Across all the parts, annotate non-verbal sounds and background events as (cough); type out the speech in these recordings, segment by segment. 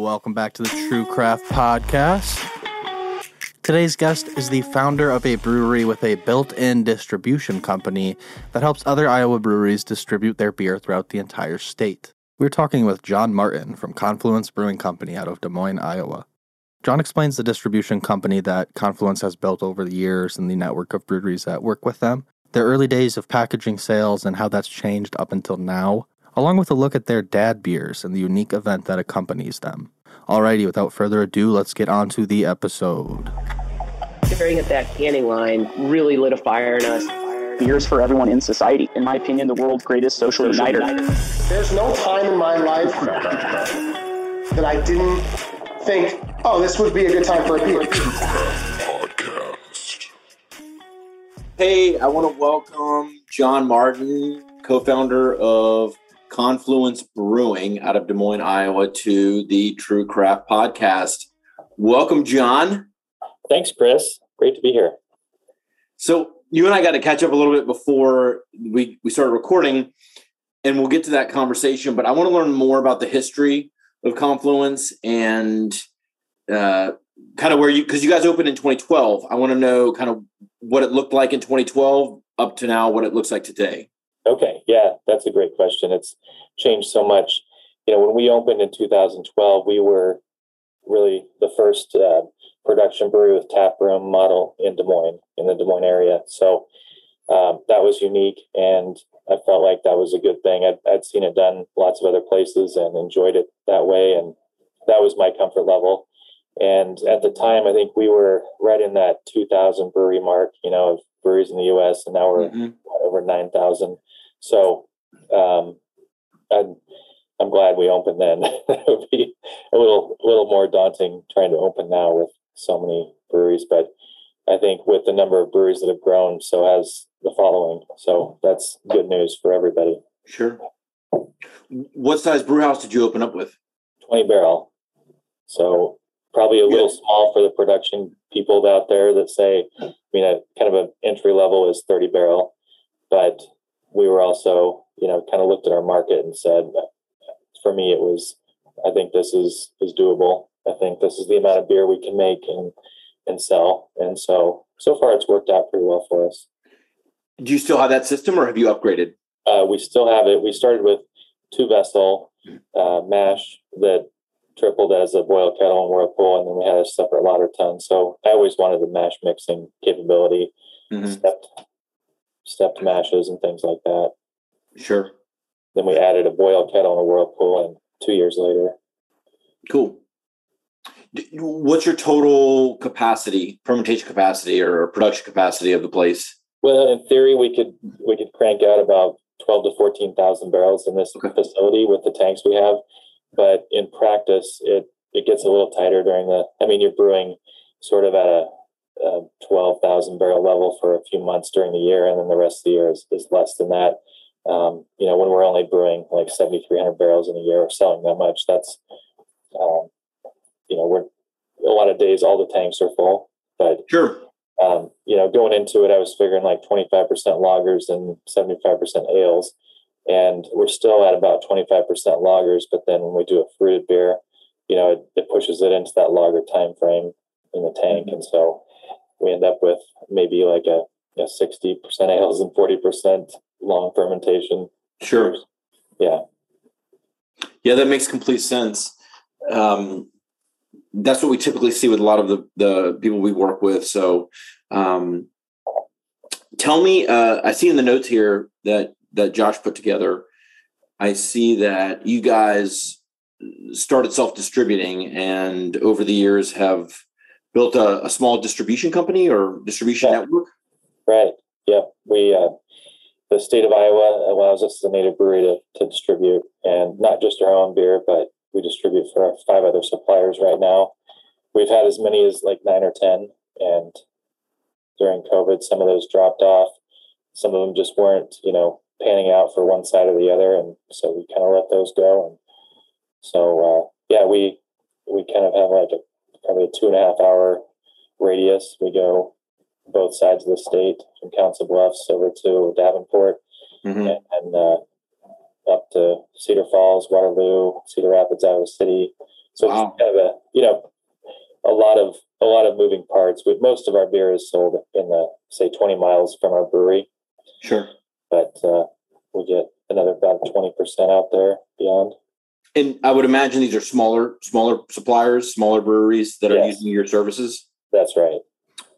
Welcome back to the True Craft Podcast. Today's guest is the founder of a brewery with a built in distribution company that helps other Iowa breweries distribute their beer throughout the entire state. We're talking with John Martin from Confluence Brewing Company out of Des Moines, Iowa. John explains the distribution company that Confluence has built over the years and the network of breweries that work with them, their early days of packaging sales and how that's changed up until now, along with a look at their dad beers and the unique event that accompanies them. Alrighty, without further ado, let's get on to the episode. Staring at that canning line really lit a fire in us. Beers for everyone in society. In my opinion, the world's greatest social uniter. There's no time in my life that I didn't think, oh, this would be a good time for a beer. Hey, I want to welcome John Martin, co founder of Confluence Brewing out of Des Moines, Iowa, to the True Craft Podcast. Welcome, John. Thanks, Chris. Great to be here. So, you and I got to catch up a little bit before we, we started recording, and we'll get to that conversation. But I want to learn more about the history of Confluence and uh, kind of where you, because you guys opened in 2012. I want to know kind of what it looked like in 2012 up to now, what it looks like today. Okay, yeah, that's a great question. It's changed so much. You know, when we opened in 2012, we were really the first uh, production brewery with tap room model in Des Moines, in the Des Moines area. So um, that was unique, and I felt like that was a good thing. I'd, I'd seen it done lots of other places and enjoyed it that way, and that was my comfort level. And at the time, I think we were right in that 2,000 brewery mark, you know, of breweries in the U.S., and now we're mm-hmm. over 9,000. So um, I'm, I'm glad we opened then. (laughs) it would be a little little more daunting trying to open now with so many breweries, but I think with the number of breweries that have grown, so has the following. So that's good news for everybody. Sure. What size brew house did you open up with? 20 barrel. So probably a little small for the production people out there that say, I mean, a kind of an entry level is 30 barrel, but we were also, you know, kind of looked at our market and said, for me, it was, I think this is is doable. I think this is the amount of beer we can make and and sell. And so so far, it's worked out pretty well for us. Do you still have that system, or have you upgraded? Uh, we still have it. We started with two vessel uh, mash that tripled as a boil kettle and whirlpool, and then we had a separate lauter tun. So I always wanted the mash mixing capability, mm-hmm. stepped stepped mashes and things like that. Sure. Then we added a boil kettle and a whirlpool, and two years later. Cool. What's your total capacity, fermentation capacity, or production capacity of the place? Well, in theory, we could we could crank out about twelve to fourteen thousand barrels in this okay. facility with the tanks we have, but in practice, it it gets a little tighter during the. I mean, you're brewing sort of at a uh, 12,000 barrel level for a few months during the year, and then the rest of the year is, is less than that. Um, you know, when we're only brewing like 7,300 barrels in a year or selling that much, that's, um, you know, we're a lot of days, all the tanks are full. But sure. Um, you know, going into it, I was figuring like 25% lagers and 75% ales. And we're still at about 25% lagers. But then when we do a fruited beer, you know, it, it pushes it into that lager time frame in the tank. Mm-hmm. And so we end up with maybe like a, a 60% ales and 40% long fermentation. Sure. Yeah. Yeah, that makes complete sense. Um, that's what we typically see with a lot of the, the people we work with. So, um, tell me, uh, I see in the notes here that, that Josh put together, I see that you guys started self distributing and over the years have built a, a small distribution company or distribution yeah. network? Right. Yeah. We, uh, the state of Iowa allows us as a native brewery to, to distribute and not just our own beer, but we distribute for our five other suppliers right now. We've had as many as like nine or 10. And during COVID, some of those dropped off. Some of them just weren't, you know, panning out for one side or the other. And so we kind of let those go. And so, uh, yeah, we, we kind of have like a probably a two and a half hour radius. We go both sides of the state from Council Bluffs over to Davenport mm-hmm. and, and uh, up to Cedar Falls, Waterloo, Cedar Rapids, Iowa City, So Wow. it's kind of a you know a lot of a lot of moving parts. But most of our beer is sold in the say 20 miles from our brewery, Sure. but uh, we get another about 20 percent out there beyond. And I would imagine these are smaller, smaller suppliers, smaller breweries that are using your services. That's right.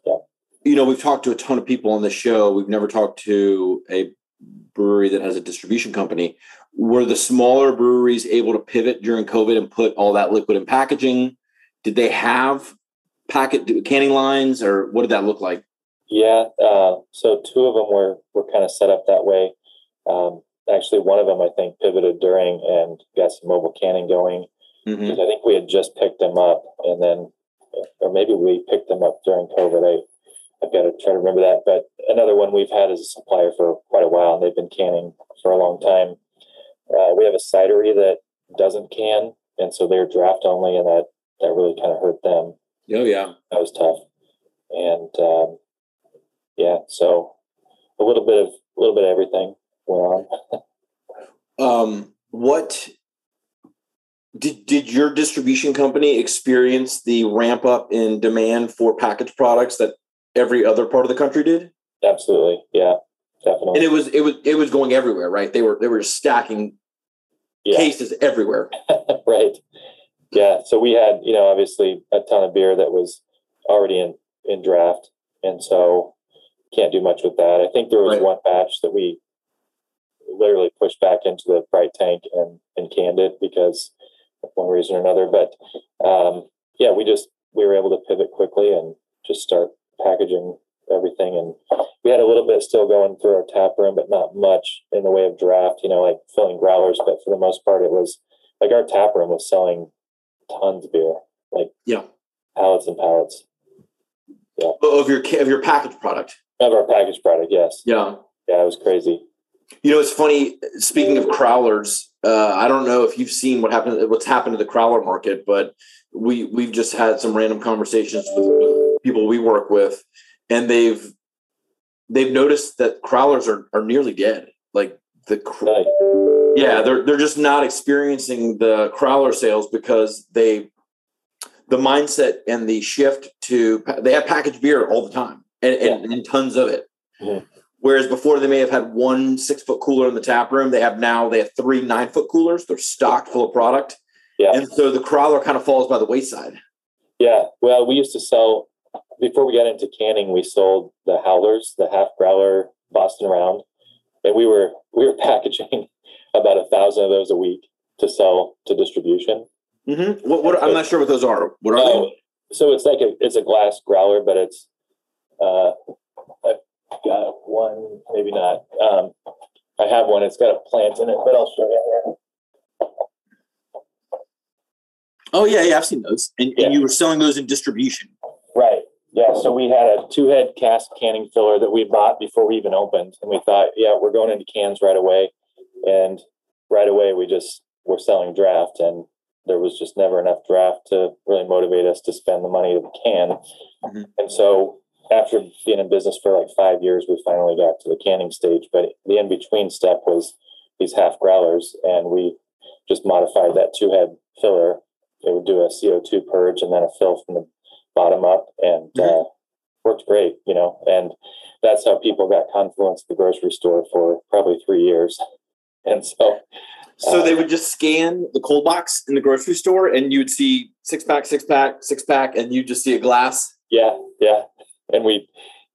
Yeah. You know, we've talked to a ton of people on the show. We've never talked to a brewery that has a distribution company. Were the smaller breweries able to pivot during COVID and put all that liquid in packaging? Did they have packet canning lines, or what did that look like? Yeah. Uh, so two of them were were kind of set up that way. Um, actually, one of them I think pivoted during and got some mobile canning going. Mm-hmm. I think we had just picked them up, and then, or maybe we picked them up during COVID. I I've got to try to remember that. But another one we've had as a supplier for quite a while, and they've been canning for a long time. Uh, we have a cidery that doesn't can, and so they're draft only, and that that really kind of hurt them. Oh yeah. That was tough, and um, yeah, so a little bit of a little bit of everything Um, what did did your distribution company experience the ramp up in demand for packaged products that every other part of the country did? Absolutely, yeah, definitely. And it was it was it was going everywhere, right? They were they were stacking yeah. cases everywhere. (laughs) right. Yeah. So we had, you know, obviously a ton of beer that was already in, in draft. And so can't do much with that. I think there was Right. one batch that we literally pushed back into the bright tank and, and canned it because of one reason or another. But um, yeah, we just, we were able to pivot quickly and just start packaging everything. And we had a little bit still going through our tap room, but not much in the way of draft, you know, like filling growlers. But for the most part, it was like our tap room was selling tons of beer, like Yeah. pallets and pallets Yeah. Of your of your packaged product. of our packaged product. Yes, Yeah. yeah, it was crazy. You know, it's funny. Speaking of crowlers, uh, I don't know if you've seen what happened, what's happened to the crowler market, but we we've just had some random conversations with, people we work with, and they've they've noticed that crowlers are are nearly dead. Like the yeah, they're they're just not experiencing the crowler sales because they the mindset and the shift to they have packaged beer all the time and, and, and tons of it. Mhm. Whereas before they may have had one six foot cooler in the tap room, they have now they have three nine foot coolers. They're stocked full of product, Yeah. and so the crowler kind of falls by the wayside. Yeah. Well, we used to sell before we got into canning. We sold the howlers, the half growler Boston Round, and we were we were (laughs) packaging about a thousand of those a week to sell to distribution. Mm-hmm. What, what I'm not sure what those are. What are Oh, they? so it's like a it's a glass growler, but it's uh got one, maybe not. Um I have one, it's got a plant in it, but I'll show you. Oh yeah, yeah, I've seen those. And, Yeah. and you were selling those in distribution. Right. Yeah. So we had a two head Cask canning filler that we bought before we even opened. And we thought, yeah, we're going into cans right away. And right away we just were selling draft and there was just never enough draft to really motivate us to spend the money to can. Mhm. And so after being in business for like five years, we finally got to the canning stage. But the in between step was these half growlers, and we just modified that two head filler. It would do a CO2 purge and then a fill from the bottom up, and uh, worked great, you know. And that's how people got Confluence at the grocery store for probably three years. (laughs) And so, So they would just scan the cold box in the grocery store, and you'd see six pack, six pack, six pack, and you just see a glass. yeah, yeah. And we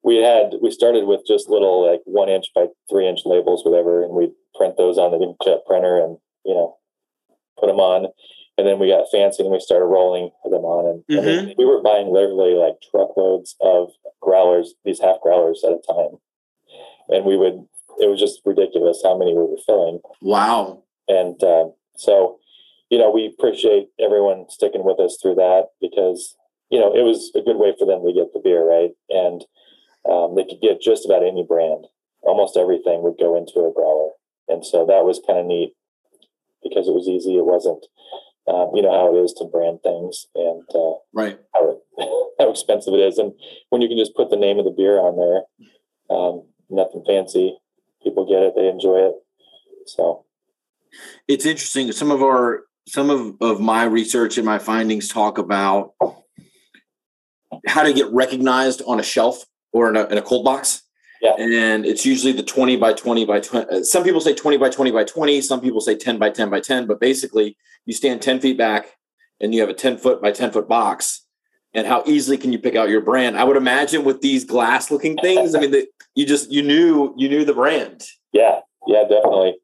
we had we started with just little like one inch by three inch labels, whatever, and we print those on the inkjet printer and you know put them on. And then we got fancy and we started rolling them on, and, and then we were buying literally like truckloads of growlers, these half growlers at a time, and we would. It was just ridiculous how many we were filling. Wow. And um, so, you know, we appreciate everyone sticking with us through that because, you know, it was a good way for them to get the beer, right? And um, they could get just about any brand. Almost everything would go into a growler. And so that was kind of neat because it was easy. It wasn't, um, you know, how it is to brand things and uh, Right. how, it, (laughs) how expensive it is. And when you can just put the name of the beer on there, um, nothing fancy, people get it, they enjoy it. So, It's interesting. Some of our some of, of my research and my findings talk about how to get recognized on a shelf or in a, in a cold box. Yeah. And it's usually the 20 by 20 by 20. Some people say 20 by 20 by 20. Some people say 10 by 10 by 10. But basically, you stand 10 feet back and you have a 10 foot by 10 foot box. And how easily can you pick out your brand? I would imagine with these glass looking (laughs) things, I mean, the, you just, you knew, you knew the brand. Yeah, yeah, definitely.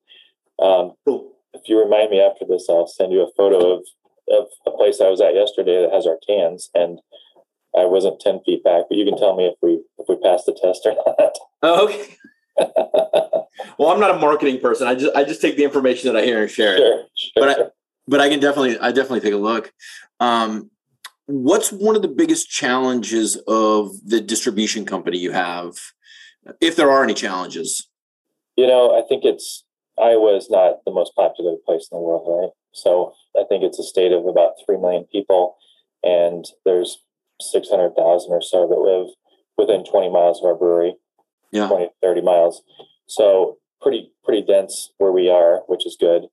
Um, Cool. if you remind me after this, I'll send you a photo of, of a place I was at yesterday that has our cans, and I wasn't ten feet back, but you can tell me if we if we passed the test or not. Oh, (laughs) okay. well, I'm not a marketing person. I just, I just take the information that I hear and share it. sure, sure. But I- but I can definitely I definitely take a look. Um, what's one of the biggest challenges of the distribution company you have, if there are any challenges? you know, I think it's Iowa is not the most popular place in the world, right? So I think it's a state of about three million people, and there's six hundred thousand or so that live within twenty miles of our brewery. Yeah. 20, 30 miles. So pretty pretty dense where we are, which is good.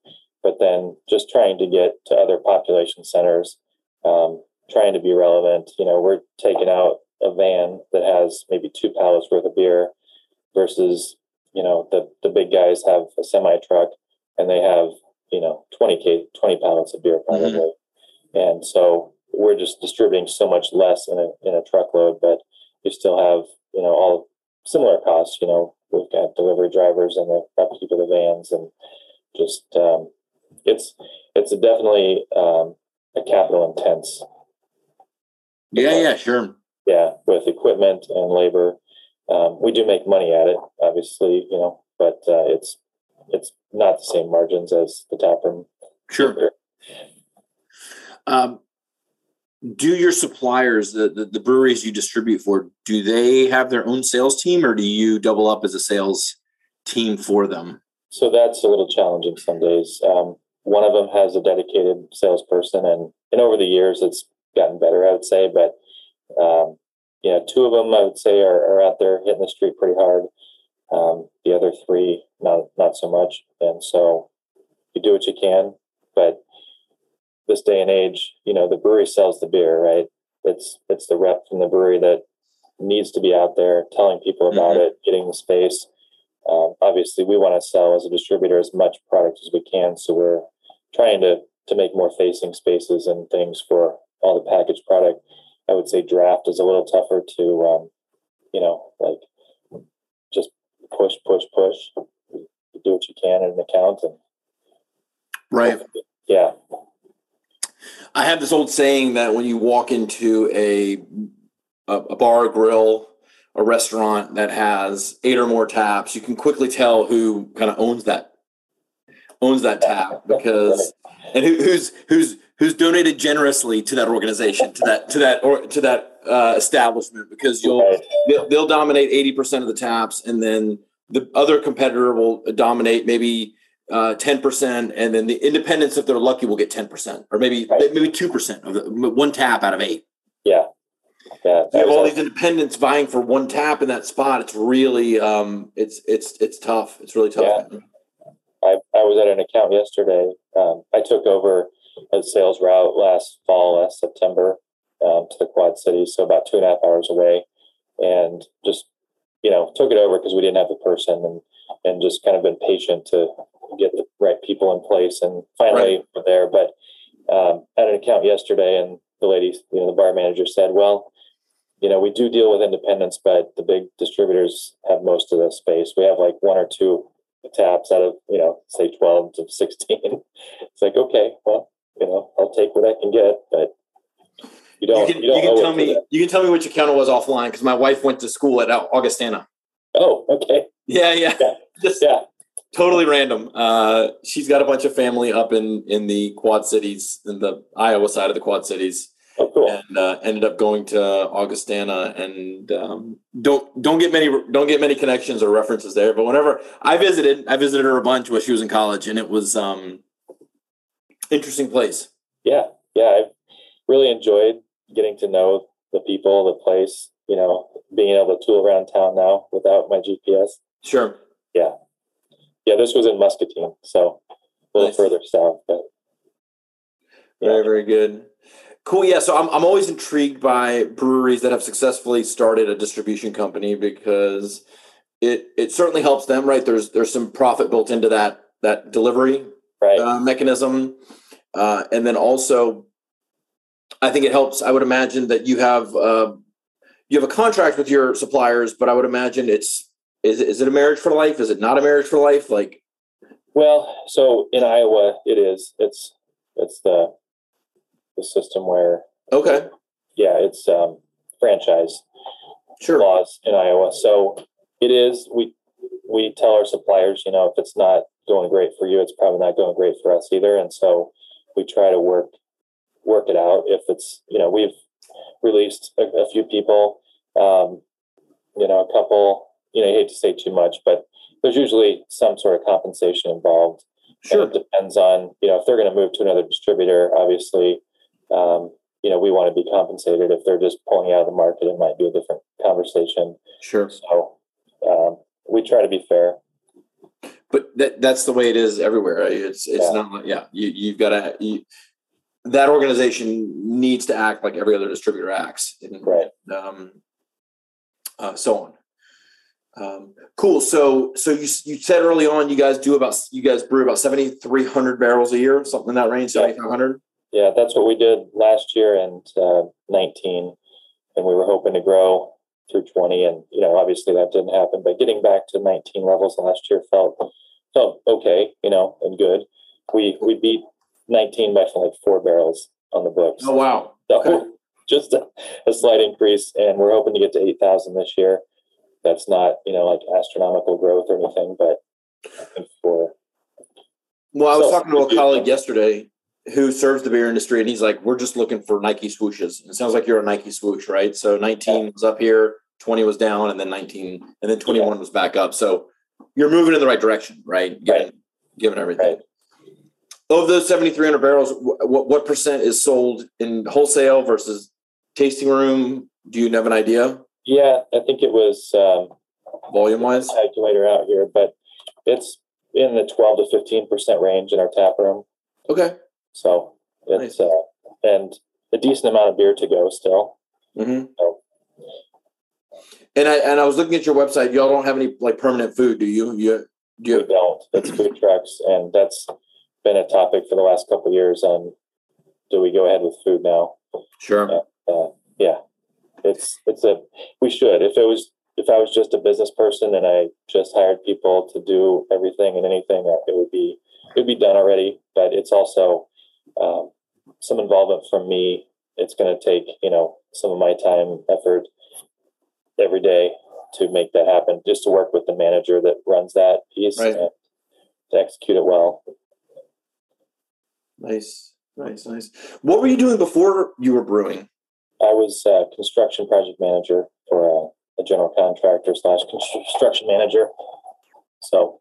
But then just trying to get to other population centers, um, trying to be relevant. You know, we're taking out a van that has maybe two pallets worth of beer versus, you know, the, the big guys have a semi truck and they have, you know, 20 K, 20 pallets of beer probably. And so we're just distributing so much less in a, in a truckload, but you still have, you know, all similar costs, you know, we've got delivery drivers and the upkeep of the vans and just, um, it's, it's definitely, um, a capital intense Yeah, yeah, sure. yeah, with equipment and labor. Um, we do make money at it, obviously, you know, but uh, it's it's not the same margins as the taproom. Sure. Um, do your suppliers, the, the the breweries you distribute for, do they have their own sales team, or do you double up as a sales team for them? So that's a little challenging some days. Um, one of them has a dedicated salesperson, and and over the years it's gotten better, I would say. But um, you know, two of them I would say are, are out there hitting the street pretty hard. Um, the other three, not not so much. And so you do what you can, but this day and age, you know, the brewery sells the beer, right? It's it's the rep from the brewery that needs to be out there telling people about it, getting the space. Um, obviously, we want to sell as a distributor as much product as we can, so we're trying to to make more facing spaces and things for all the packaged product. I would say draft is a little tougher to, um, you know, like just push, push, push. You do what you can in an account, and Right. yeah, I have this old saying that when you walk into a a, a bar, grill, a restaurant that has eight or more taps, you can quickly tell who kind of owns that owns that tap because and who, who's who's who's donated generously to that organization to that to that or to that uh, establishment because you'll they'll, they'll dominate 80% of the taps and then the other competitor will dominate maybe uh, 10% and then the independents if they're lucky will get 10% or maybe Right. maybe 2% of the one tap out of eight yeah, yeah. you have all these independents vying for one tap in that spot it's really um it's it's it's tough it's really tough I, I was at an account yesterday. Um, I took over a sales route last fall, last September, um, to the Quad Cities, so about two and a half hours away, and just you know took it over because we didn't have the person, and and just kind of been patient to get the right people in place, and finally we're there. But um, at an account yesterday, and the lady, you know, the bar manager said, "Well, you know, we do deal with independents, but the big distributors have most of the space. We have like one or two taps out of you know say 12 to 16 (laughs) it's like okay well you know i'll take what i can get but you don't you can, you, you can tell me you can tell me which account it was offline because my wife went to school at augustana. Oh okay yeah yeah, Yeah. just yeah. totally random. Uh she's got a bunch of family up in in the quad cities in the iowa side of the quad cities. Oh cool. And uh, ended up going to Augustana and um, don't don't get many don't get many connections or references there. But whenever I visited, I visited her a bunch when she was in college, and it was um, interesting place. yeah. Yeah i really enjoyed getting to know the people the place you know being able to tool around town now without my gps Sure. yeah Yeah, this was in muscatine so a little Nice. further south but Very, very good. Cool. Yeah. So I'm, I'm always intrigued by breweries that have successfully started a distribution company because it, it certainly helps them, right? There's, there's some profit built into that, that delivery Right. uh, mechanism. Uh, and then also, I think it helps. I would imagine that you have uh, you have a contract with your suppliers, but I would imagine it's is it, is it a marriage for life? Is it not a marriage for life? Like, Well, so in Iowa, it is. It's it's the the system where okay, yeah, it's um, franchise sure, laws in Iowa. So it is. We we tell our suppliers, you know, if it's not going great for you, it's probably not going great for us either. And so we try to work work it out. If it's you know, we've released a, a few people, um, you know, a couple. You know, I hate to say too much, but there's usually some sort of compensation involved. sure, And it depends on, you know, if they're going to move to another distributor, obviously, um, you know, we want to be compensated. If they're just pulling out of the market, it might be a different conversation. sure. So um, we try to be fair. But that that's the way it is everywhere. It's it's Yeah. not like yeah. You you've got to you, that organization needs to act like every other distributor acts. And, Right. Um, uh, so on. Um, cool. So, so you you said early on, you guys do about you guys brew about seventy three hundred barrels a year, something in that range, seventy five hundred. Yeah, that's what we did last year and uh, 19. And we were hoping to grow through 20. And, you know, obviously that didn't happen. But getting back to 19 levels last year felt felt okay, you know, and good. We we beat 19 by like four barrels on the books. Oh wow. So Okay. (laughs) just a, a slight increase, and we're hoping to get to eight thousand this year. That's not you know like astronomical growth or anything, but for Well, I was So- talking to a colleague yesterday who serves the beer industry, and he's like, "We're just looking for Nike swooshes." It sounds like you're a Nike swoosh, right? So 19 was up here, 20 was down, and then 19, and then 21 was back up. So you're moving in the right direction, right? Given, Right. given everything. Right. Of those 7,300 barrels, what what percent is sold in wholesale versus tasting room? Do you have an idea, yeah, I think it was um, volume wise? calculator out here, but it's in the twelve to fifteen percent range in our tap room. Okay. So it's uh, and a decent amount of beer to go still. Mm-hmm. So And I and I was looking at your website. Y'all don't have any like permanent food, do you? You do you we don't. It's food trucks, and that's been a topic for the last couple of years. On do we go ahead with food now? Sure. uh, yeah, it's it's a we should. If it was if I was just a business person and I just hired people to do everything and anything, uh, it would be it would be done already. But it's also um, some involvement from me. It's going to take you know some of my time, effort every day to make that happen. Just to work with the manager that runs that piece Right. and to execute it well. Nice, nice, nice. What were you doing before you were brewing? I was a construction project manager for a, a general contractor slash construction manager. So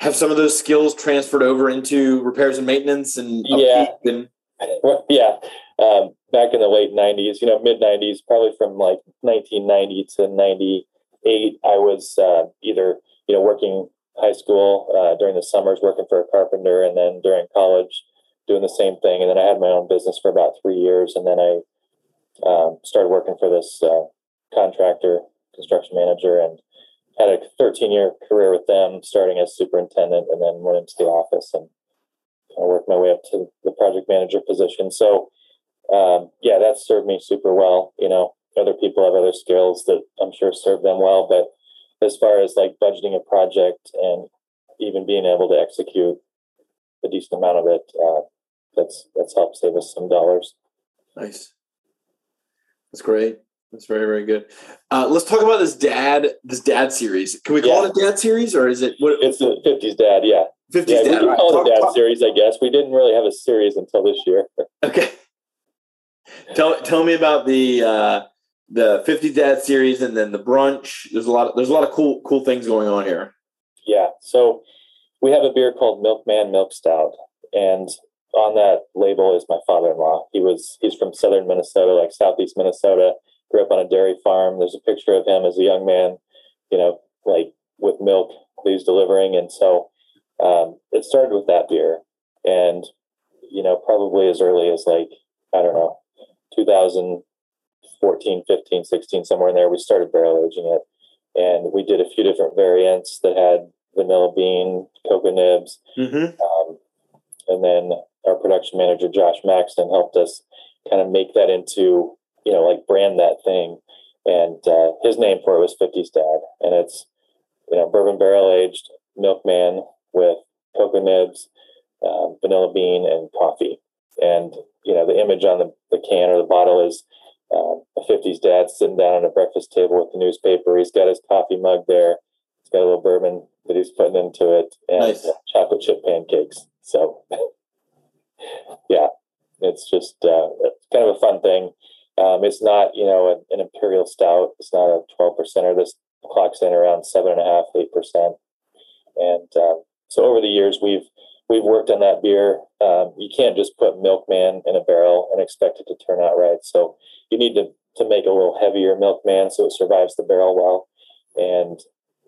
Have some of those skills transferred over into repairs and maintenance and Yeah. and well, yeah, um, back in the late '90s, you know, mid '90s, probably from like 1990 to '98, I was uh, either you know working high school uh, during the summers, working for a carpenter, and then during college, doing the same thing. And then I had my own business for about three years, and then I um, started working for this uh, contractor, construction manager, and had a 13 year career with them, starting as superintendent, and then went into the office and I worked my way up to the project manager position. So, um, yeah, that served me super well. You know, other people have other skills that I'm sure serve them well, but as far as like budgeting a project and even being able to execute a decent amount of it, uh, that's that's helped save us some dollars. nice. That's great. That's very very good. Uh, let's talk about this dad this dad series. Can we call Yeah. it a dad series or is it what It's the 50s dad, yeah. 50s Yeah, we dad? can right. call it a dad talk- series, I guess. We didn't really have a series until this year. (laughs) Okay. tell tell me about the uh, the 50 dad series and then the brunch. There's a lot of, there's a lot of cool cool things going on here. Yeah. So we have a beer called Milkman Milk Stout, and on that label is my father-in-law. He was he's from southern Minnesota, like southeast Minnesota. Grew up on a dairy farm. There's a picture of him as a young man, you know, like with milk that he's delivering, and so um, it started with that beer, and you know, probably as early as like, I don't know, 2014, 15, 16, somewhere in there, we started barrel aging it. And we did a few different variants that had vanilla bean, cocoa nibs. Mm-hmm. Um, and then our production manager, Josh Maxton, helped us kind of make that into, you know, like brand that thing. And uh, his name for it was 50s Dad. And it's, you know, bourbon barrel aged milkman with cocoa nibs, um, vanilla bean, and coffee. And, you know, the image on the, the can or the bottle is um, a 50s dad sitting down on a breakfast table with the newspaper. He's got his coffee mug there. He's got a little bourbon that he's putting into it and Nice. uh, chocolate chip pancakes. So, (laughs) yeah, it's just uh, kind of a fun thing. Um, it's not, you know, an, an imperial stout. It's not a 12 percenter. This clocks in around seven and a half, eight percent. And um, so over the years, we've we've worked on that beer. Um, you can't just put Milkman in a barrel and expect it to turn out right. So you need to to make a little heavier Milkman so it survives the barrel well. And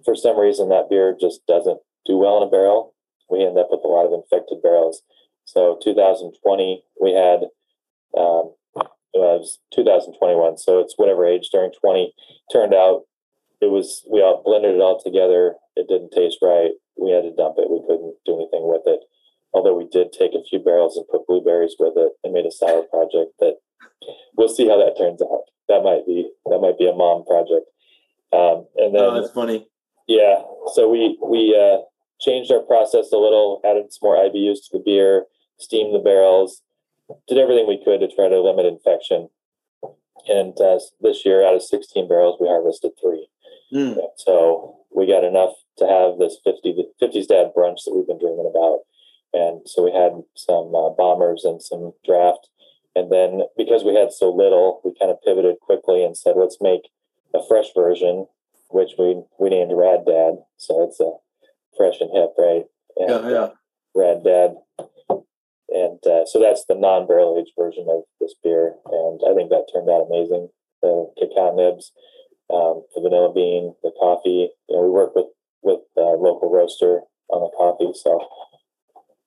for some reason, that beer just doesn't do well in a barrel. We end up with a lot of infected barrels. So 2020, we had um, it was 2021. So it's whatever age during 20 turned out. It was we all blended it all together. It didn't taste right. We had to dump it. We couldn't do anything with it. Although we did take a few barrels and put blueberries with it and made a sour project that we'll see how that turns out. That might be that might be a mom project. Um, and then Oh, that's funny. yeah. So we we uh, changed our process a little, added some more IBUs to the beer, steamed the barrels, did everything we could to try to limit infection. And uh, this year, out of 16 barrels, we harvested three. Mm. So we got enough to have this 50 50s dad brunch that we've been dreaming about. And so we had some uh, bombers and some draft. And then because we had so little, we kind of pivoted quickly and said, let's make a fresh version, which we we named Rad Dad. So it's a fresh and hip, right? And, Yeah, yeah. uh, Rad Dad. And uh, so that's the non-barrel aged version of this beer, and I think that turned out amazing. The cacao nibs, um, the vanilla bean, the coffee. You know, we work with with uh, local roaster on the coffee, so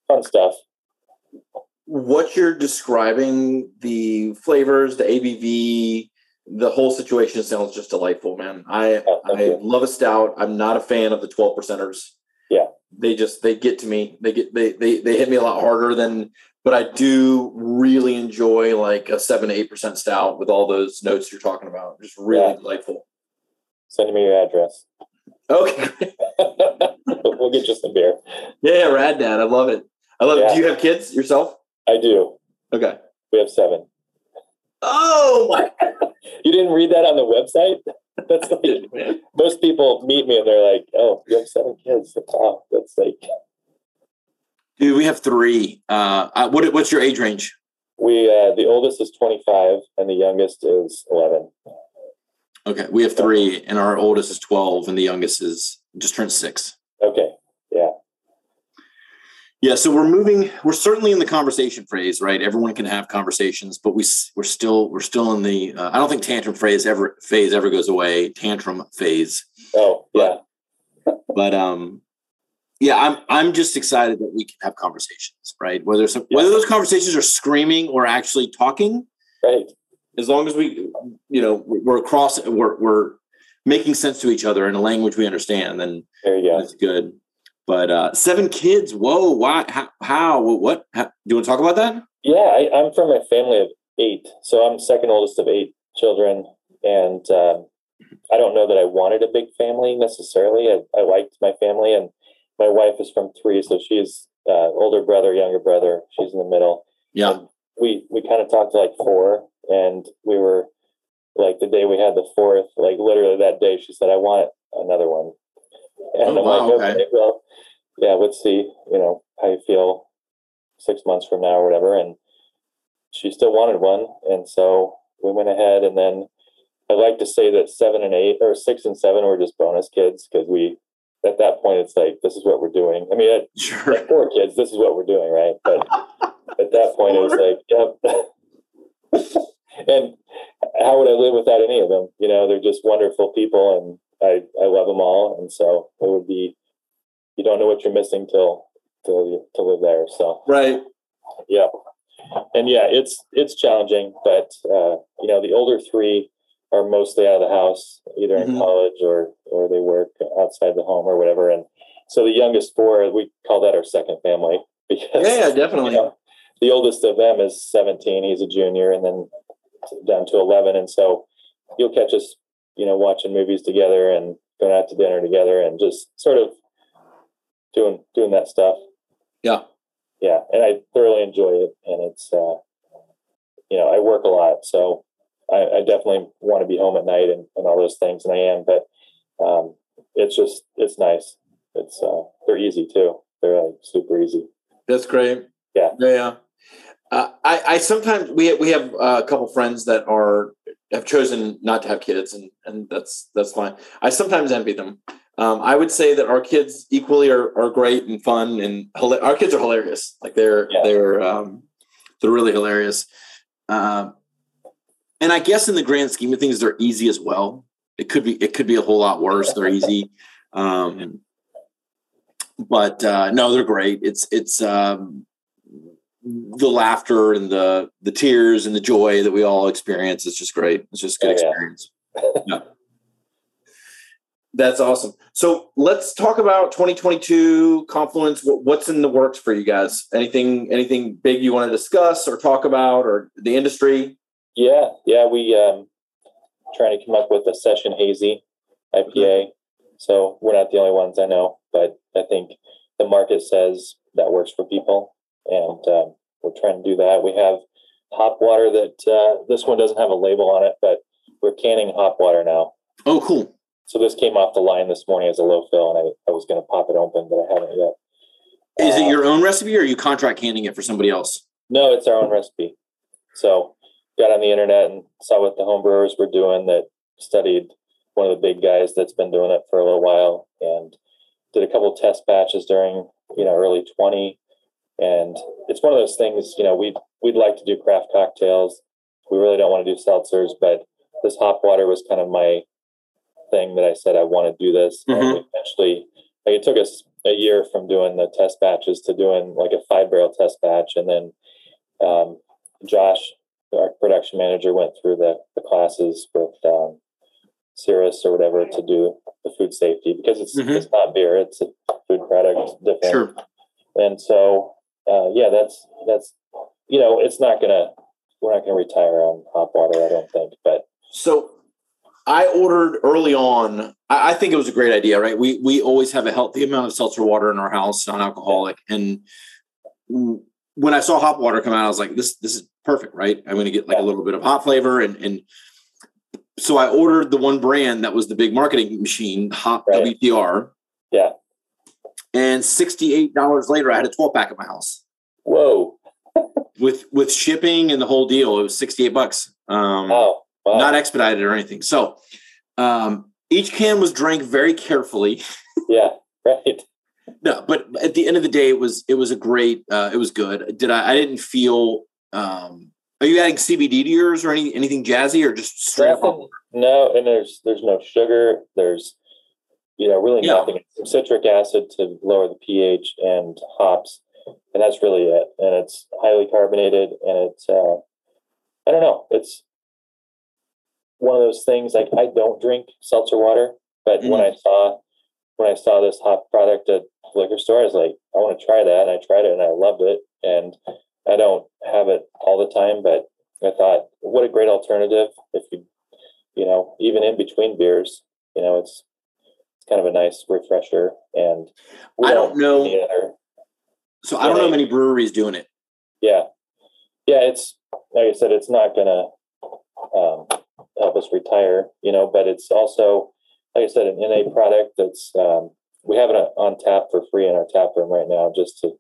fun stuff. What you're describing, the flavors, the ABV, the whole situation sounds just delightful, man. I Oh, I you. love a stout. I'm not a fan of the 12 percenters. Yeah. They just they get to me. They get they they they hit me a lot harder than but I do really enjoy like a seven to eight percent stout with all those notes you're talking about. Just really Yeah. delightful. Send me your address. Okay. (laughs) we'll get you some beer. Yeah, yeah, rad dad. I love it. I love it. Do you have kids yourself? I do. Okay. We have seven. Oh my (laughs) You didn't read that on the website? That's like most people meet me and they're like, "Oh, you have seven kids." Wow, that's like Dude, we have three. Uh, uh, what what's your age range? we. Uh, the oldest is twenty five and the youngest is eleven. Okay, we have three, and our oldest is twelve, and the youngest is just turned six. Okay, Yeah, so we're moving. We're certainly in the conversation phase, right? Everyone can have conversations, but we we're still we're still in the. Uh, I don't think tantrum phase ever phase ever goes away. Tantrum phase, oh yeah, but um, yeah, I'm I'm just excited that we can have conversations, right? Whether some, whether those conversations are screaming or actually talking, right. as long as we, you know, we're across, we're we're making sense to each other in a language we understand, then There you go. that's good. But uh, seven kids, whoa, why, how, how what? How, do you want to talk about that? Yeah, I, I'm from a family of eight, so I'm second oldest of eight children, and um, I don't know that I wanted a big family necessarily. I, I liked my family, and my wife is from three, so she's uh, older brother, younger brother. She's in the middle. Yeah, And we we kind of talked to like four, and we were like the day we had the fourth, like literally that day, she said, "I want another one," and Oh, I'm wow, like, okay. "Okay, well, yeah, let's see, you know, how you feel six months from now or whatever." And she still wanted one, and so we went ahead, and then I like to say that seven and eight or six and seven were just bonus kids because we. At that point, it's like this is what we're doing. I mean, at, (laughs) sure. at four kids, this is what we're doing, right? But (laughs) at that point, it was like, yep. (laughs) and how would I live without any of them? You know, they're just wonderful people, and I I love them all. And so it would be, you don't know what you're missing till till you till they're there. So Right. Yeah, and yeah, it's it's challenging, but uh, you know, the older three are mostly out of the house, either in Mhm. college or or they work outside the home or whatever. And so the youngest four, we call that our second family (laughs) because Yeah, you definitely. know, the oldest of them is 17. He's a junior, and then down to 11. And so you'll catch us, you know, watching movies together and going out to dinner together, and just sort of doing doing that stuff. Yeah. Yeah, and I thoroughly enjoy it, and it's uh, you know I work a lot, so I, I definitely want to be home at night and, and all those things, and I am. But um, it's just it's nice. It's uh, they're easy too. They're like super easy. That's great. Yeah. Yeah. Uh, I, I sometimes we have, we have uh, a couple friends that are have chosen not to have kids, and and that's that's fine. I sometimes envy them. Um, I would say that our kids equally are, are great and fun, and our kids are hilarious. Like they're Yeah. they're um, they're really hilarious. Um, and I guess in the grand scheme of things, they're easy as well. It could be it could be a whole lot worse. They're easy. Um, but uh, no, they're great. It's it's um, the laughter and the the tears and the joy that we all experience. It's just great. It's just a good yeah. experience. yeah. That's awesome. So let's talk about 2022 Confluence. What's in the works for you guys? Anything anything big you want to discuss or talk about, or the industry? Yeah, yeah, we um trying to come up with a session hazy IPA. So we're not the only ones I know, but I think the market says that works for people, and um, we're trying to do that. We have hop water that uh, this one doesn't have a label on it, but we're canning hop water now. Oh, cool. So this came off the line this morning as a low fill, and I, I was going to pop it open, but I haven't yet. Is it Uh, your own recipe, or are you contract canning it for somebody else? No, it's our own recipe. So got on the internet and saw what the home brewers were doing that studied one of the big guys that's been doing it for a little while and did a couple test batches during, you know, early 20. And it's one of those things, you know, we'd, we'd like to do craft cocktails. We really don't want to do seltzers, but this hop water was kind of my thing that I said, I want to do this. And Mhm. we eventually, like it took us a year from doing the test batches to doing like a five barrel test batch. And then um, Josh, our production manager, went through the, the classes with um, Cirrus or whatever to do the food safety because it's Mhm. it's not beer, it's a food product, different. Sure. And so, uh, yeah, that's that's you know, it's not gonna we're not gonna retire on hop water, I don't think. But So I ordered early on. I, I think it was a great idea, right? We we always have a healthy amount of seltzer water in our house, non-alcoholic. And when I saw hop water come out, I was like, this this is perfect, right? I'm gonna get like a little bit of hop flavor and and so I ordered the one brand that was the big marketing machine, Hop Right. WTR. Yeah. And $68 later, I had a 12 pack at my house whoa, (laughs) with with shipping and the whole deal. It was 68 bucks. Um, wow, wow. not expedited or anything. So um, each can was drank very carefully. (laughs) yeah, right. No, but at the end of the day, it was it was a great. Uh, it was good. Did I? I didn't feel. Um, are you adding CBD to yours or any anything jazzy or just straight? Nothing, no, and there's there's no sugar. There's you know really Yeah. nothing. Some citric acid to lower the pH and hops, and that's really it. And it's highly carbonated, and it's uh, I don't know. It's one of those things like I don't drink seltzer water, but when I saw when I saw this hop product at the liquor store, I was like, I want to try that, and I tried it, and I loved it. And I don't have it all the time, but I thought, what a great alternative if you, you know, even in between beers, you know, it's kind of a nice refresher. And I don't know- other- So I don't know many breweries doing it. yeah, yeah, it's like I said, it's not gonna um, help us retire, you know, but it's also, like I said, an NA product that's um, we have it on tap for free in our tap room right now, just to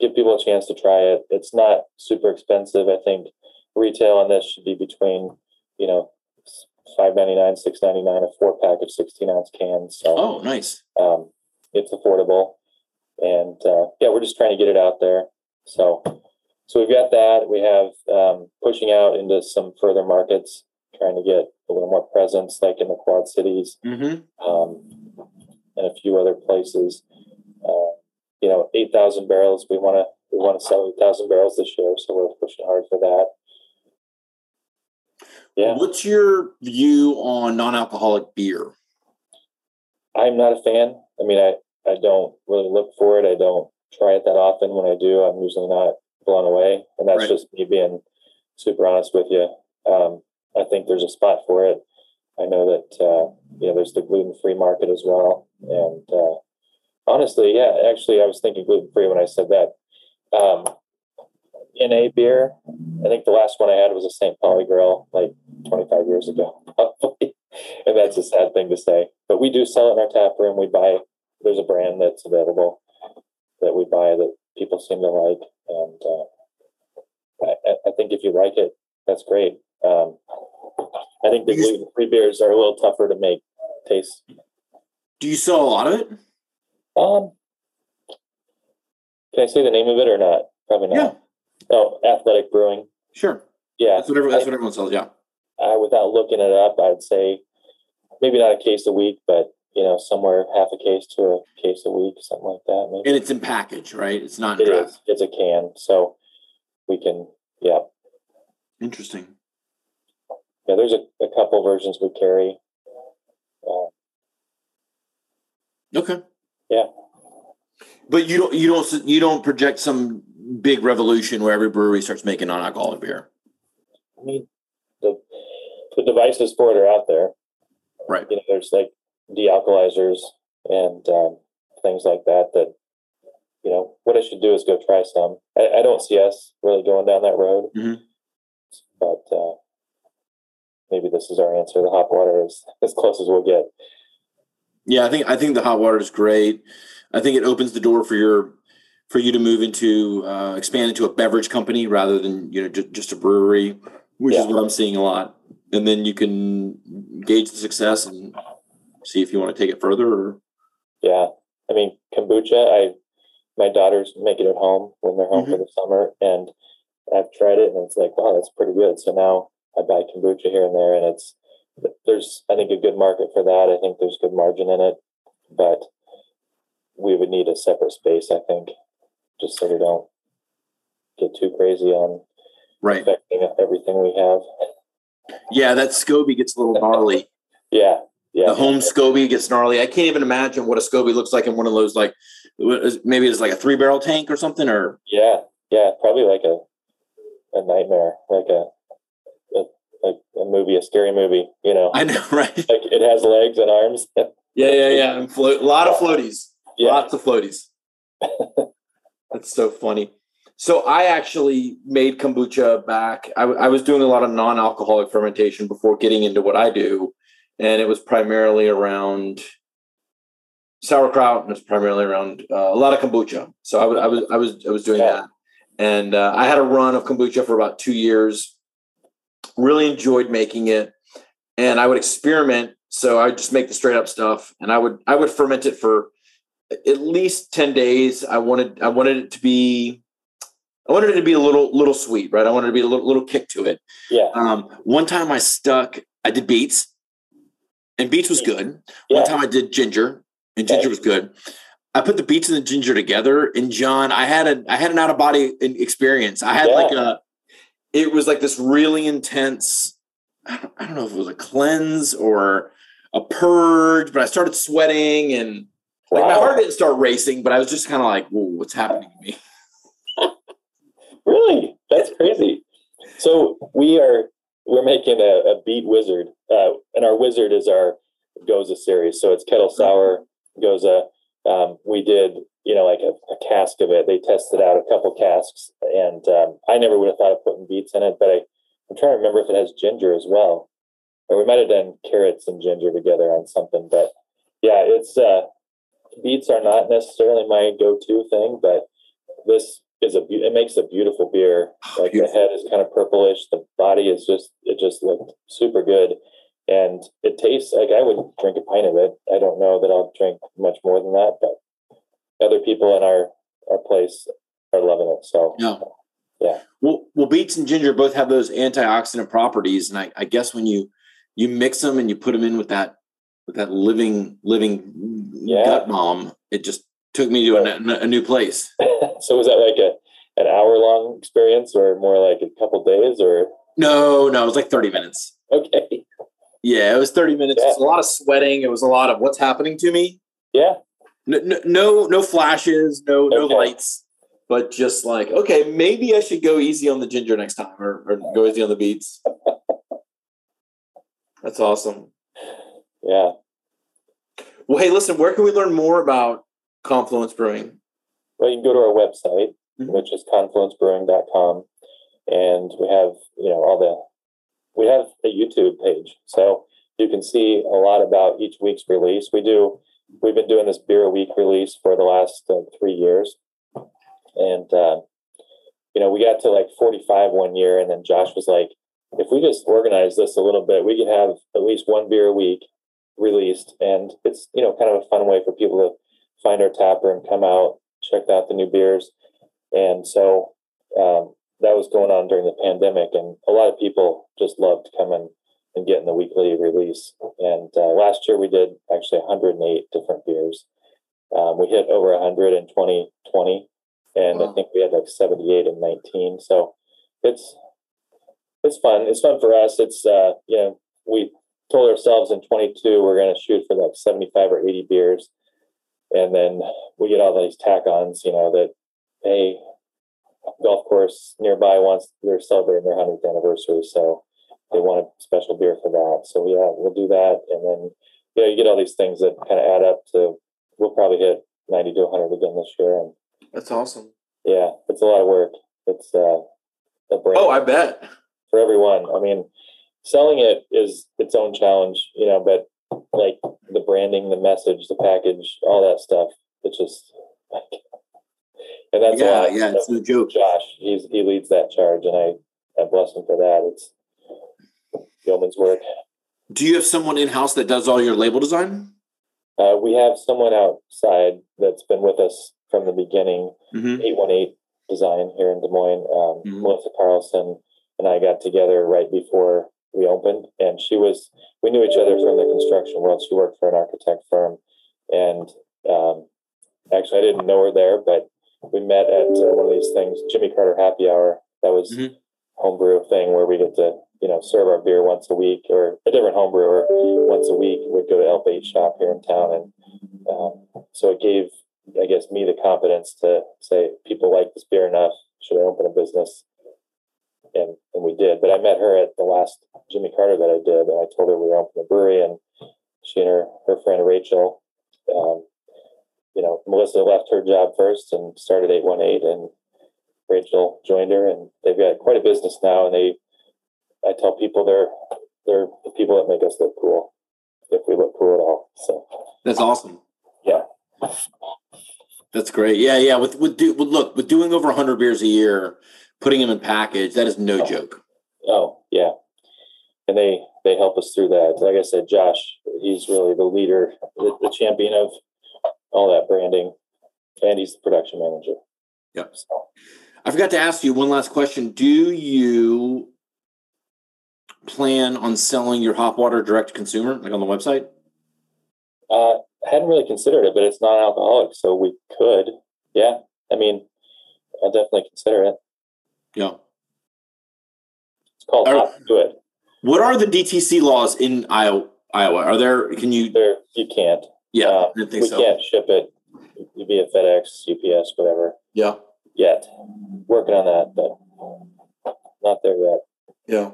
give people a chance to try it. It's not super expensive. I think retail on this should be between, you know, five ninety nine, six ninety nine, a four pack of sixteen ounce cans. So Oh, nice. um, it's affordable, and uh, yeah, we're just trying to get it out there. So, so we've got that. We have um, pushing out into some further markets, trying to get a little more presence, like in the Quad Cities Mm-hmm. um, and a few other places. Uh, you know, eight thousand barrels. We want to we want to sell 8,000 barrels this year, so we're pushing hard for that. Yeah. What's your view on non-alcoholic beer? I'm not a fan. I mean, I, I don't really look for it. I don't try it that often. When I do, I'm usually not blown away. And that's Right. just me being super honest with you. Um, I think there's a spot for it. I know that, uh, you know, there's the gluten free market as well. And, uh, honestly, yeah, actually, I was thinking gluten free when I said that. Um, NA beer, I think the last one I had was a St. Pauli Girl like 25 years ago, (laughs) probably. and that's a sad thing to say. But we do sell it in our tap room. We buy, there's a brand that's available that we buy that people seem to like. And uh, I, I- think if you like it, that's great. Um, I think the gluten free beers are a little tougher to make taste. Do you sell a lot of it? Um, can I say the name of it or not? Probably not. Oh, Athletic Brewing. Sure. Yeah. That's what everyone, that's what everyone sells. Yeah. uh, without looking it up, I'd say maybe not a case a week, but you know, somewhere half a case to a case a week, something like that. Maybe And it's in package, right? It's not it draft. is. It's a can, so we can. Yeah, Interesting. yeah. There's a, a couple versions we carry. Uh, Okay. Yeah. But you don't you don't you don't project some big revolution where every brewery starts making non-alcoholic beer. I mean, the the devices for it are out there. Right. You know, there's like dealcoholizers and um, things like that. That you know, what I should do is go try some. I, I don't see us really going down that road, Mhm. but uh, maybe this is our answer. The hop water is (laughs) as close as we'll get. Yeah, I think I think the hop water is great. I think it opens the door for your for you to move into uh, expand into a beverage company rather than you know just, just a brewery, which is what I'm seeing a lot. And then you can gauge the success and see if you want to take it further. Or Yeah, I mean kombucha. I my daughters make it at home when they're home for the summer, and I've tried it, and it's like, wow, that's pretty good. So now I buy kombucha here and there, and it's there's I think a good market for that. I think there's good margin in it, but we would need a separate space. I think just so we don't get too crazy on right, affecting everything we have. yeah, that SCOBY gets a little gnarly. Yeah, yeah, the home SCOBY gets gnarly. I can't even imagine what a SCOBY looks like in one of those like maybe it's like a three barrel tank or something or Yeah, yeah, probably like a a nightmare, like a, a like a movie, a scary movie. You know, I know (laughs) right like it has legs and arms. yeah yeah yeah and float a lot of floaties Yeah, lots of floaties (laughs) that's so funny so I actually made kombucha back I was doing a lot of non-alcoholic fermentation before getting into what I do and it was primarily around sauerkraut and it's primarily around uh, a lot of kombucha so I was I was I was I was doing Yeah. that and uh, I had a run of kombucha for about two years. Really enjoyed making it, and I would experiment. So I would just make the straight up stuff, and I would I would ferment it for at least ten days. I wanted I wanted it to be I wanted it to be a little little sweet, right? I wanted to be a little little kick to it. yeah, Um, one time I stuck, I did beets, and beets was good. One time I did ginger, and ginger Okay. was good. I put the beets and the ginger together, and John, I had a I had an out of body experience. I had Yeah. like a, it was like this really intense. I don't, I don't know if it was a cleanse or a purge, but I started sweating and like my heart didn't start racing, but I was just kind of like, "Whoa, what's happening to me?" Really, that's crazy. So we are we're making a, a beet wizard, uh, and our wizard is our Gose series. So it's kettle sour Gose. Um, we did you know like a, a cask of it. They tested out a couple casks, and um, I never would have thought of putting beets in it, but I, I'm trying to remember if it has ginger as well, or we might have done carrots and ginger together on something. But yeah, it's uh, beets are not necessarily my go-to thing, but this is a it makes a beautiful beer. Oh, like Beautiful. the head is kind of purplish, the body is just it just looked super good, and it tastes like I would drink a pint of it. I don't know that I'll drink much more than that, but other people in our our place are loving it. So Yeah. Yeah. Well, well, beets and ginger both have those antioxidant properties, and I, I guess when you you mix them and you put them in with that with that living living Yeah. gut bomb, it just took me to a, a new place. (laughs) so was that like a an hour long experience or more like a couple days or No, no, it was like 30 minutes. okay. Yeah, it was 30 minutes. Yeah. It was a lot of sweating. It was a lot of what's happening to me. Yeah. No, no, no, flashes, no, no lights, but just like, okay, maybe I should go easy on the ginger next time or, or go easy on the beets. (laughs) That's awesome. Yeah. Well, hey, listen, where can we learn more about Confluence Brewing? Well, you can go to our website, Mhm. which is confluencebrewing.com, and we have, you know, all the, we have a YouTube page. So you can see a lot about each week's release. We do, we've been doing this beer a week release for the last uh, three years. And, uh, you know, we got to like 45 one year, and then Josh was like, if we just organize this a little bit, we could have at least one beer a week released. And it's, you know, kind of a fun way for people to find our tap room, come out, check out the new beers. And so um, that was going on during the pandemic, and a lot of people just loved coming and getting the weekly release. And uh, last year we did actually 108 different beers. Um, we hit over 100 in 2020, and I think we had like 78 in 19. So it's it's fun. It's fun for us. It's uh, you know we told ourselves in 22 we're going to shoot for like 75 or 80 beers, and then we get all these tack-ons. You know that hey, golf course nearby wants they're celebrating their 100th anniversary, so they want a special beer for that. So yeah, we'll do that, and then yeah, you get all these things that kind of add up to. We'll probably hit 90 to 100 again this year, and That's awesome. yeah, it's a lot of work. It's uh, a brand Oh, I bet. for everyone. I mean, selling it is its own challenge, you know, but like the branding, the message, the package, all that stuff, it's just like, and that's yeah, yeah, it's no joke. Josh, he's he leads that charge, and I I bless him for that. It's yeoman's work. Do you have someone in house that does all your label design? Uh, we have someone outside that's been with us from the beginning. Mm-hmm. 818 design here in Des Moines. Um, Mhm. Melissa Carlson and I got together right before we opened, and she was we knew each other from the construction world. She worked for an architect firm, and um, actually I didn't know her there, but we met at uh, one of these things, Jimmy Carter Happy Hour. That was Mhm. homebrew thing where we get to you know serve our beer once a week, or a different homebrewer once a week. We'd go to El Bait Shop here in town, and um, so it gave I guess me the confidence to say people like this beer enough. Should I open a business? And and we did. But I met her at the last Jimmy Carter that I did, and I told her we were opening a brewery, and she and her her friend Rachel, um, you know, Melissa left her job first and started eight one eight, and Rachel joined her, and they've got quite a business now. And they, I tell people they're they're the people that make us look cool, if we look cool at all. So That's awesome. yeah, That's great. Yeah, yeah. With with, do, with look with doing over 100 beers a year, putting them in package, that is no joke. Oh, yeah. And they they help us through that. Like I said, Josh, he's really the leader, the, the champion of all that branding, and he's the production manager. Yep. So, I forgot to ask you one last question. Do you plan on selling your hop water direct to consumer, like on the website? uh, I hadn't really considered it, but it's non-alcoholic, so we could. Yeah, I mean, I'll definitely consider it. Yeah. It's called Are- It. What are the DTC laws in Iowa? Iowa? Are there? Can you? There, you can't. Yeah, Uh, I didn't think we so. can't ship it via FedEx, UPS, whatever Yeah, yet. Working on that, but not there yet. yeah.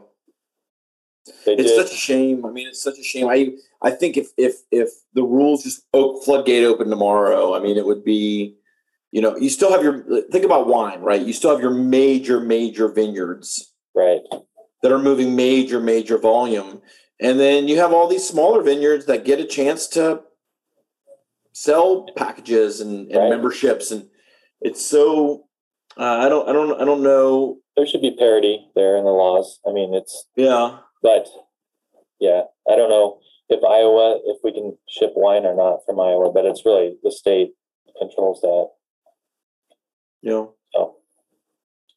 They It's did. such a shame. I mean, it's such a shame. I I think if if if the rules just oh, floodgate open tomorrow, I mean, it would be, you know, you still have your think about wine, right? You still have your major major vineyards right. that are moving major major volume, and then you have all these smaller vineyards that get a chance to sell packages and, and Right. memberships, and it's so. Uh, I don't I don't I don't know. there should be parity there in the laws. I mean, it's Yeah, but yeah, I don't know if Iowa if we can ship wine or not from Iowa, but it's really the state controls that. You know. So,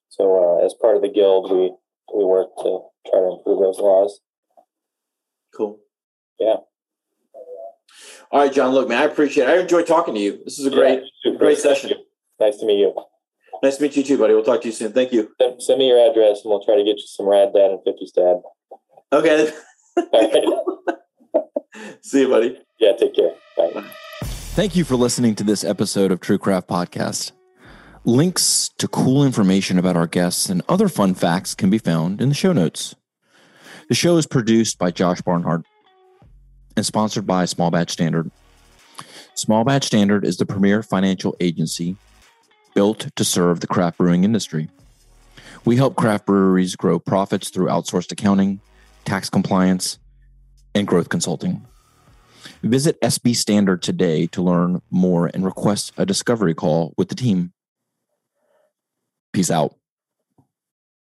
so uh, as part of the guild, we we work to try to improve those laws. Cool. Yeah. All right, John. Look, man, I appreciate it. I enjoyed talking to you. This is a great, Yeah, great session. Nice to meet you. Nice to meet you too, buddy. We'll talk to you soon. Thank you. Send, send me your address and we'll try to get you some Rad Dad and 50 Stab. Okay. All right. (laughs) See you, buddy. Yeah, take care. Bye. Thank you for listening to this episode of True Craft Podcast. Links to cool information about our guests and other fun facts can be found in the show notes. The show is produced by Josh Barnhart and sponsored by Small Batch Standard. Small Batch Standard is the premier financial agency built to serve the craft brewing industry. We help craft breweries grow profits through outsourced accounting, tax compliance, and growth consulting. Visit SB Standard today to learn more and request a discovery call with the team. Peace out.